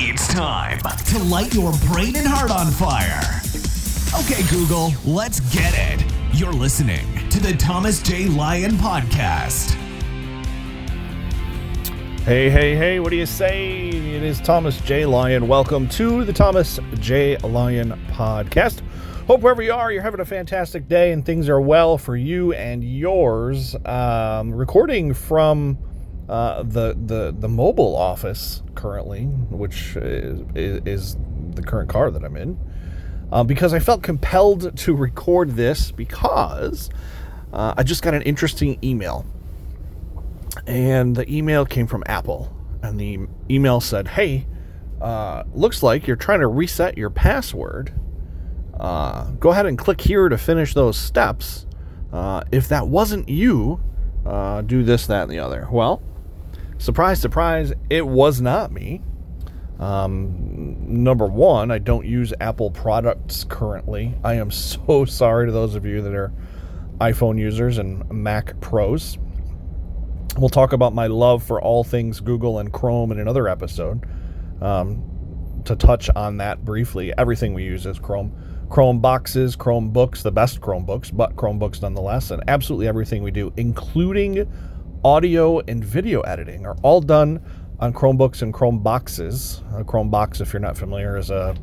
It's time to light your brain and heart on fire. Okay, Google, let's get it. You're listening to the Thomas J. Lyon Podcast. Hey, hey, hey, what do you say? It is Thomas J. Lyon. Welcome to the Thomas J. Lyon Podcast. Hope wherever you are, you're having a fantastic day and things are well for you and yours. Um, recording from uh, the, the, the mobile office currently, which is, is the current car that I'm in, uh, because I felt compelled to record this because uh, I just got an interesting email. And the email came from Apple. And the email said, Hey, uh, looks like you're trying to reset your password. Uh, go ahead and click here to finish those steps. If that wasn't you, do this, that, and the other. Well, surprise, surprise, it was not me. Um, number one, I don't use Apple products currently. I am so sorry to those of you that are iPhone users and Mac pros. We'll talk about my love for all things Google and Chrome in another episode. Um, to touch on that briefly, everything we use is Chrome. Chrome boxes, Chromebooks, the best Chromebooks, but Chromebooks nonetheless, and absolutely everything we do, including audio and video editing, are all done on Chromebooks and Chrome boxes. A Chrome box, if you're not familiar, is a,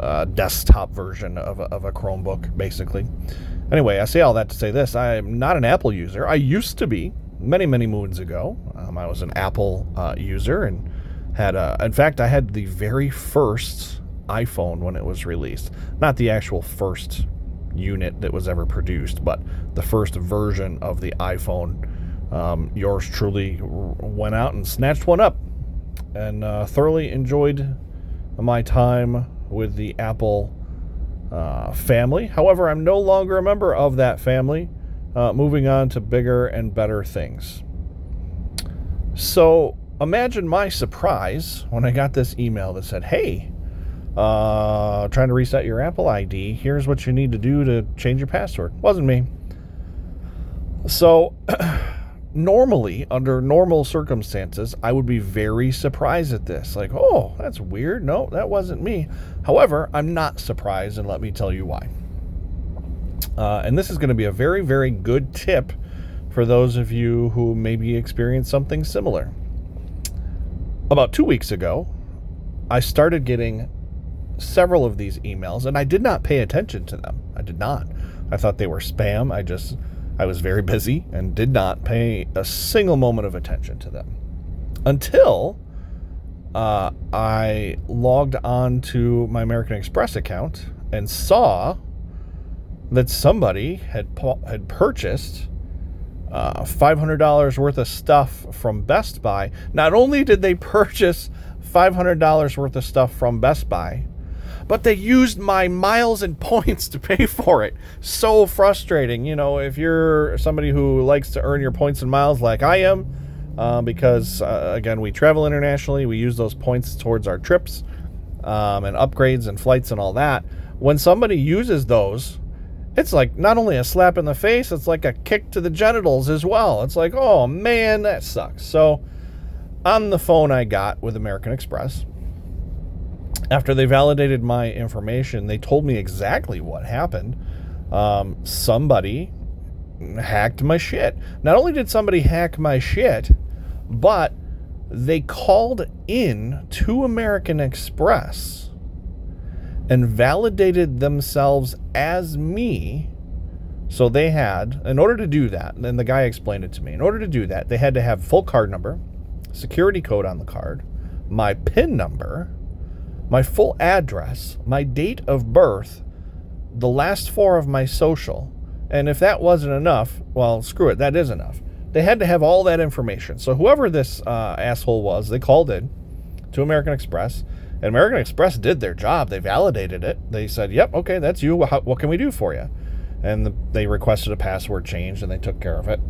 a desktop version of a, of a Chromebook, basically. Anyway, I say all that to say this I am not an Apple user. I used to be many, many moons ago. Um, I was an Apple uh, user and had, a, in fact, I had the very first iPhone when it was released. Not the actual first unit that was ever produced, but the first version of the iPhone um, yours truly went out and snatched one up and uh, thoroughly enjoyed my time with the Apple uh, family. However, I'm no longer a member of that family, uh, moving on to bigger and better things. So imagine my surprise when I got this email that said, Hey, uh, trying to reset your Apple ID. Here's what you need to do to change your password. Wasn't me. So normally, under normal circumstances, I would be very surprised at this. Like, oh, that's weird. No, that wasn't me. However, I'm not surprised, and let me tell you why. Uh, and this is going to be a very, very good tip for those of you who maybe experienced something similar. About two weeks ago, I started getting several of these emails, and I did not pay attention to them. I did not. I thought they were spam. I just I was very busy and did not pay a single moment of attention to them until uh, I logged on to my American Express account and saw that somebody had had purchased uh, $500 worth of stuff from Best Buy. Not only did they purchase $500 worth of stuff from Best Buy, but they used my miles and points to pay for it. So frustrating. You know, if you're somebody who likes to earn your points and miles like I am, uh, because uh, again, we travel internationally, we use those points towards our trips um, and upgrades and flights and all that. When somebody uses those, it's like not only a slap in the face, it's like a kick to the genitals as well. It's like, oh man, that sucks. So, on the phone I got with American Express, after they validated my information, they told me exactly what happened. Um, somebody hacked my shit. Not only did somebody hack my shit, but they called in to American Express and validated themselves as me. So they had, in order to do that, and the guy explained it to me, in order to do that, they had to have full card number, security code on the card, my PIN number, my full address, my date of birth, the last four of my social. And if that wasn't enough, well, screw it, that is enough. They had to have all that information. So whoever this uh, asshole was, they called in to American Express, and American Express did their job. They validated it. They said, "Yep, okay, that's you. What, what can we do for you?" And the, they requested a password change, and they took care of it.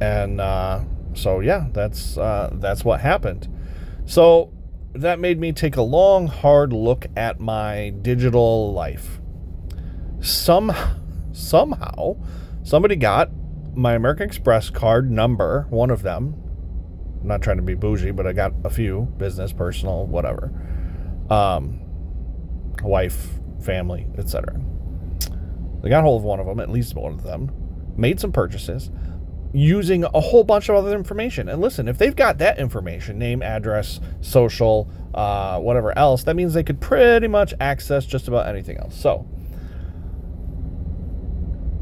And uh, so, yeah, that's uh, that's what happened. So that made me take a long, hard look at my digital life. Some, somehow, somebody got my American Express card number, one of them, I'm not trying to be bougie, but I got a few business, personal, whatever. Um, wife, family, etc. They got hold of one of them, at least one of them, made some purchases using a whole bunch of other information. And listen, if they've got that information, name, address, social, uh, whatever else, that means they could pretty much access just about anything else. So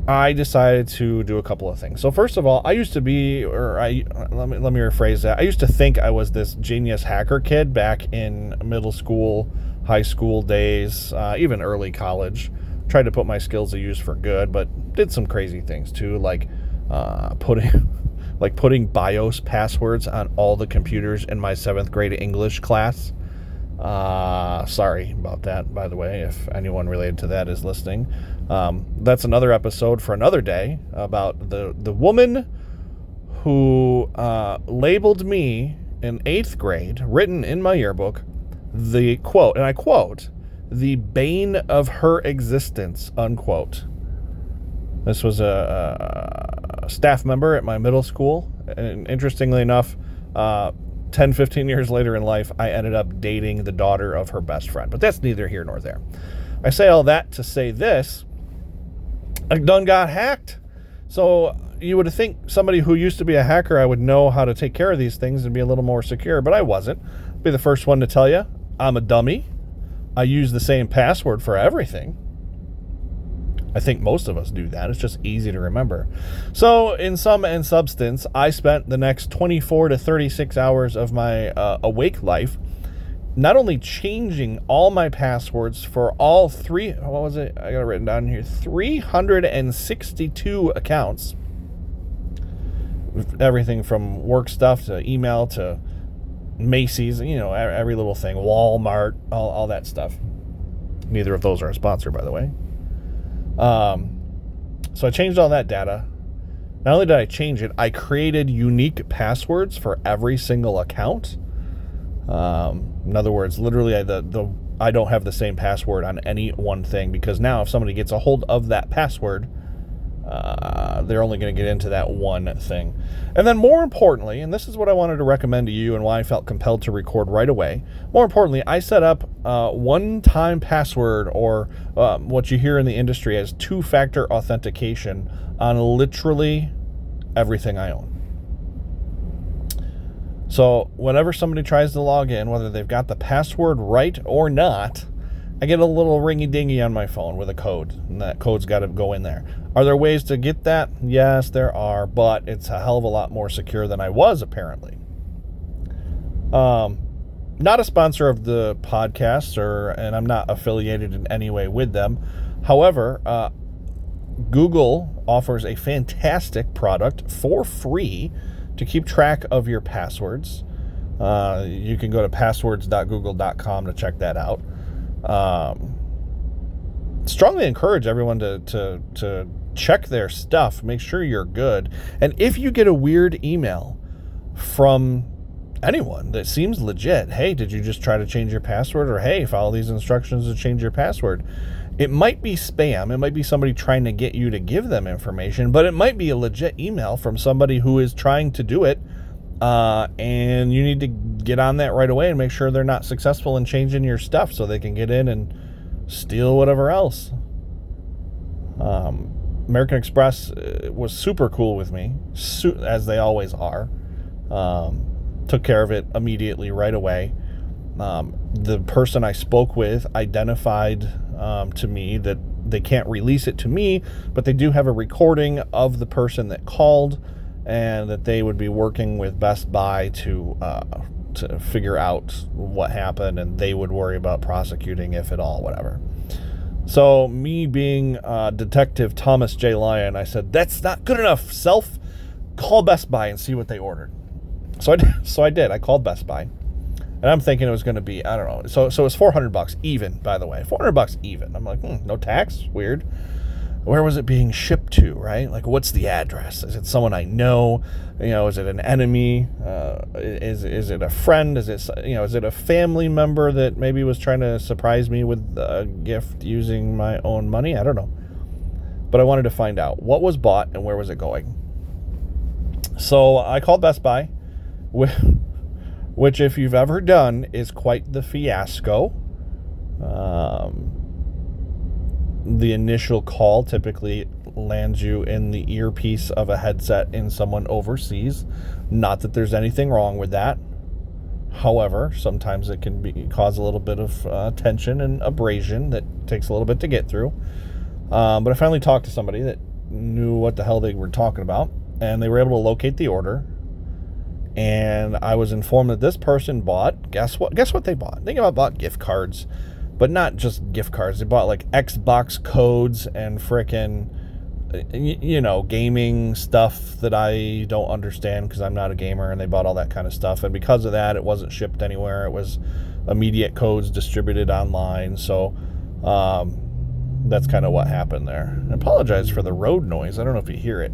I decided to do a couple of things. So first of all, I used to be, or I let me let me rephrase that. I used to think I was this genius hacker kid back in middle school, high school days, uh, even early college. Tried to put my skills to use for good, but did some crazy things too, like uh, putting like putting BIOS passwords on all the computers in my seventh grade English class. Uh, sorry about that, by the way, if anyone related to that is listening. Um, that's another episode for another day about the the woman who uh, labeled me in eighth grade, written in my yearbook, the quote, and I quote, the bane of her existence, unquote. This was a, a staff member at my middle school. And interestingly enough, uh, 10, 15 years later in life, I ended up dating the daughter of her best friend. But that's neither here nor there. I say all that to say this I done got hacked. So you would think somebody who used to be a hacker, I would know how to take care of these things and be a little more secure, but I wasn't. I'll be the first one to tell you I'm a dummy. I use the same password for everything. I think most of us do that. It's just easy to remember. So, in sum and substance, I spent the next 24 to 36 hours of my uh, awake life not only changing all my passwords for all three, what was it? I got it written down here 362 accounts. Everything from work stuff to email to Macy's, you know, every little thing, Walmart, all, all that stuff. Neither of those are a sponsor, by the way. Um, so I changed all that data. Not only did I change it, I created unique passwords for every single account. Um, in other words, literally, I, the, the I don't have the same password on any one thing because now if somebody gets a hold of that password, uh, they're only going to get into that one thing. And then, more importantly, and this is what I wanted to recommend to you and why I felt compelled to record right away. More importantly, I set up uh, one time password or um, what you hear in the industry as two factor authentication on literally everything I own. So, whenever somebody tries to log in, whether they've got the password right or not, I get a little ringy dingy on my phone with a code, and that code's got to go in there. Are there ways to get that? Yes, there are, but it's a hell of a lot more secure than I was apparently. Um, not a sponsor of the podcast, or and I'm not affiliated in any way with them. However, uh, Google offers a fantastic product for free to keep track of your passwords. Uh, you can go to passwords.google.com to check that out. Um, strongly encourage everyone to, to, to check their stuff, make sure you're good. And if you get a weird email from anyone that seems legit, hey, did you just try to change your password? Or hey, follow these instructions to change your password. It might be spam. It might be somebody trying to get you to give them information, but it might be a legit email from somebody who is trying to do it. Uh, and you need to get on that right away and make sure they're not successful in changing your stuff so they can get in and steal whatever else. Um, American Express uh, was super cool with me, as they always are. Um, took care of it immediately, right away. Um, the person I spoke with identified um, to me that they can't release it to me, but they do have a recording of the person that called, and that they would be working with Best Buy to uh, to figure out what happened, and they would worry about prosecuting if at all, whatever. So, me being uh, Detective Thomas J. Lyon, I said, That's not good enough, self. Call Best Buy and see what they ordered. So I, did, so I did. I called Best Buy. And I'm thinking it was going to be, I don't know. So, so it's 400 bucks even, by the way. 400 bucks even. I'm like, hmm, no tax? Weird. Where was it being shipped to, right? Like, what's the address? Is it someone I know? You know, is it an enemy? Uh, is, is it a friend? Is it, you know, is it a family member that maybe was trying to surprise me with a gift using my own money? I don't know. But I wanted to find out what was bought and where was it going. So I called Best Buy which, if you've ever done, is quite the fiasco. Um, the initial call typically lands you in the earpiece of a headset in someone overseas. Not that there's anything wrong with that. However, sometimes it can be cause a little bit of uh, tension and abrasion that takes a little bit to get through. Um, but I finally talked to somebody that knew what the hell they were talking about, and they were able to locate the order. And I was informed that this person bought. Guess what? Guess what they bought? They bought gift cards, but not just gift cards. They bought like Xbox codes and frickin' you know, gaming stuff that I don't understand because I'm not a gamer, and they bought all that kind of stuff. And because of that, it wasn't shipped anywhere. It was immediate codes distributed online. So um, that's kind of what happened there. I apologize for the road noise. I don't know if you hear it.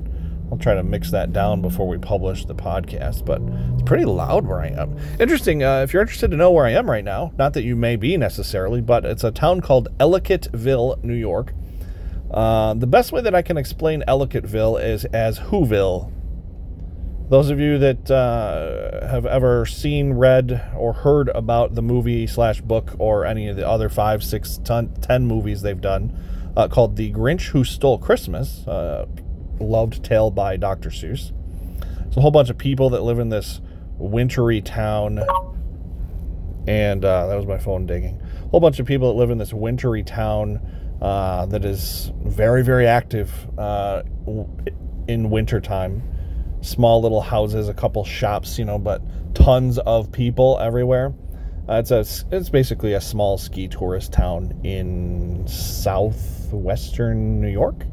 I'll try to mix that down before we publish the podcast, but it's pretty loud where I am. Interesting. Uh, if you're interested to know where I am right now, not that you may be necessarily, but it's a town called Ellicottville, New York. Uh, the best way that I can explain Ellicottville is as Whoville. Those of you that uh, have ever seen, read, or heard about the movie slash book or any of the other five, six, ton, ten movies they've done uh, called The Grinch Who Stole Christmas, uh, loved tale by Dr. Seuss. It's a whole bunch of people that live in this wintry town. And uh, that was my phone digging. A whole bunch of people that live in this wintry town uh, that is very, very active uh, in wintertime. Small little houses, a couple shops, you know, but tons of people everywhere. Uh, it's a it's basically a small ski tourist town in southwestern New York.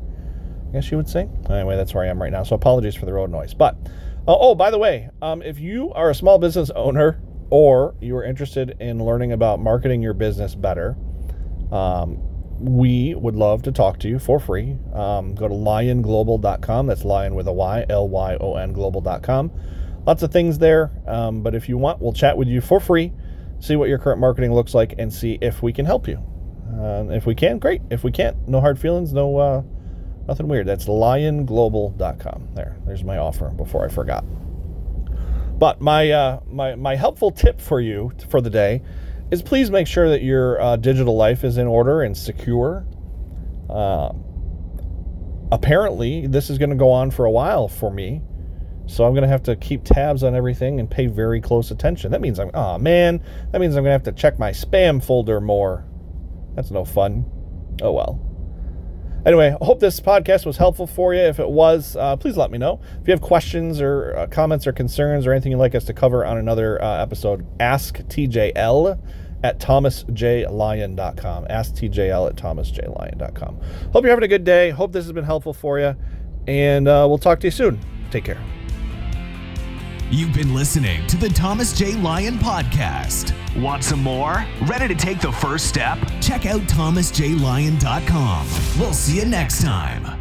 I guess you would say. Anyway, that's where I am right now. So apologies for the road noise. But uh, oh, by the way, um, if you are a small business owner or you are interested in learning about marketing your business better, um, we would love to talk to you for free. Um, go to lyonglobal.com. That's lion with a Y, L Y O N global.com. Lots of things there. Um, but if you want, we'll chat with you for free, see what your current marketing looks like, and see if we can help you. Uh, if we can, great. If we can't, no hard feelings, no uh, nothing weird. That's lyonglobal.com. There, there's my offer before I forgot. But my uh, my my helpful tip for you for the day is please make sure that your uh, digital life is in order and secure. Uh, apparently, this is going to go on for a while for me. So I'm going to have to keep tabs on everything and pay very close attention. That means I'm, oh man, that means I'm going to have to check my spam folder more. That's no fun. Oh well. Anyway, I hope this podcast was helpful for you. If it was, uh, please let me know. If you have questions or uh, comments or concerns or anything you'd like us to cover on another uh, episode, ask TJL at thomasjlyon.com. Ask TJL at thomasjlyon.com. Hope you're having a good day. Hope this has been helpful for you. And uh, we'll talk to you soon. Take care. You've been listening to the Thomas J. Lyon Podcast. Want some more? Ready to take the first step? Check out thomasjlyon.com. We'll see you next time.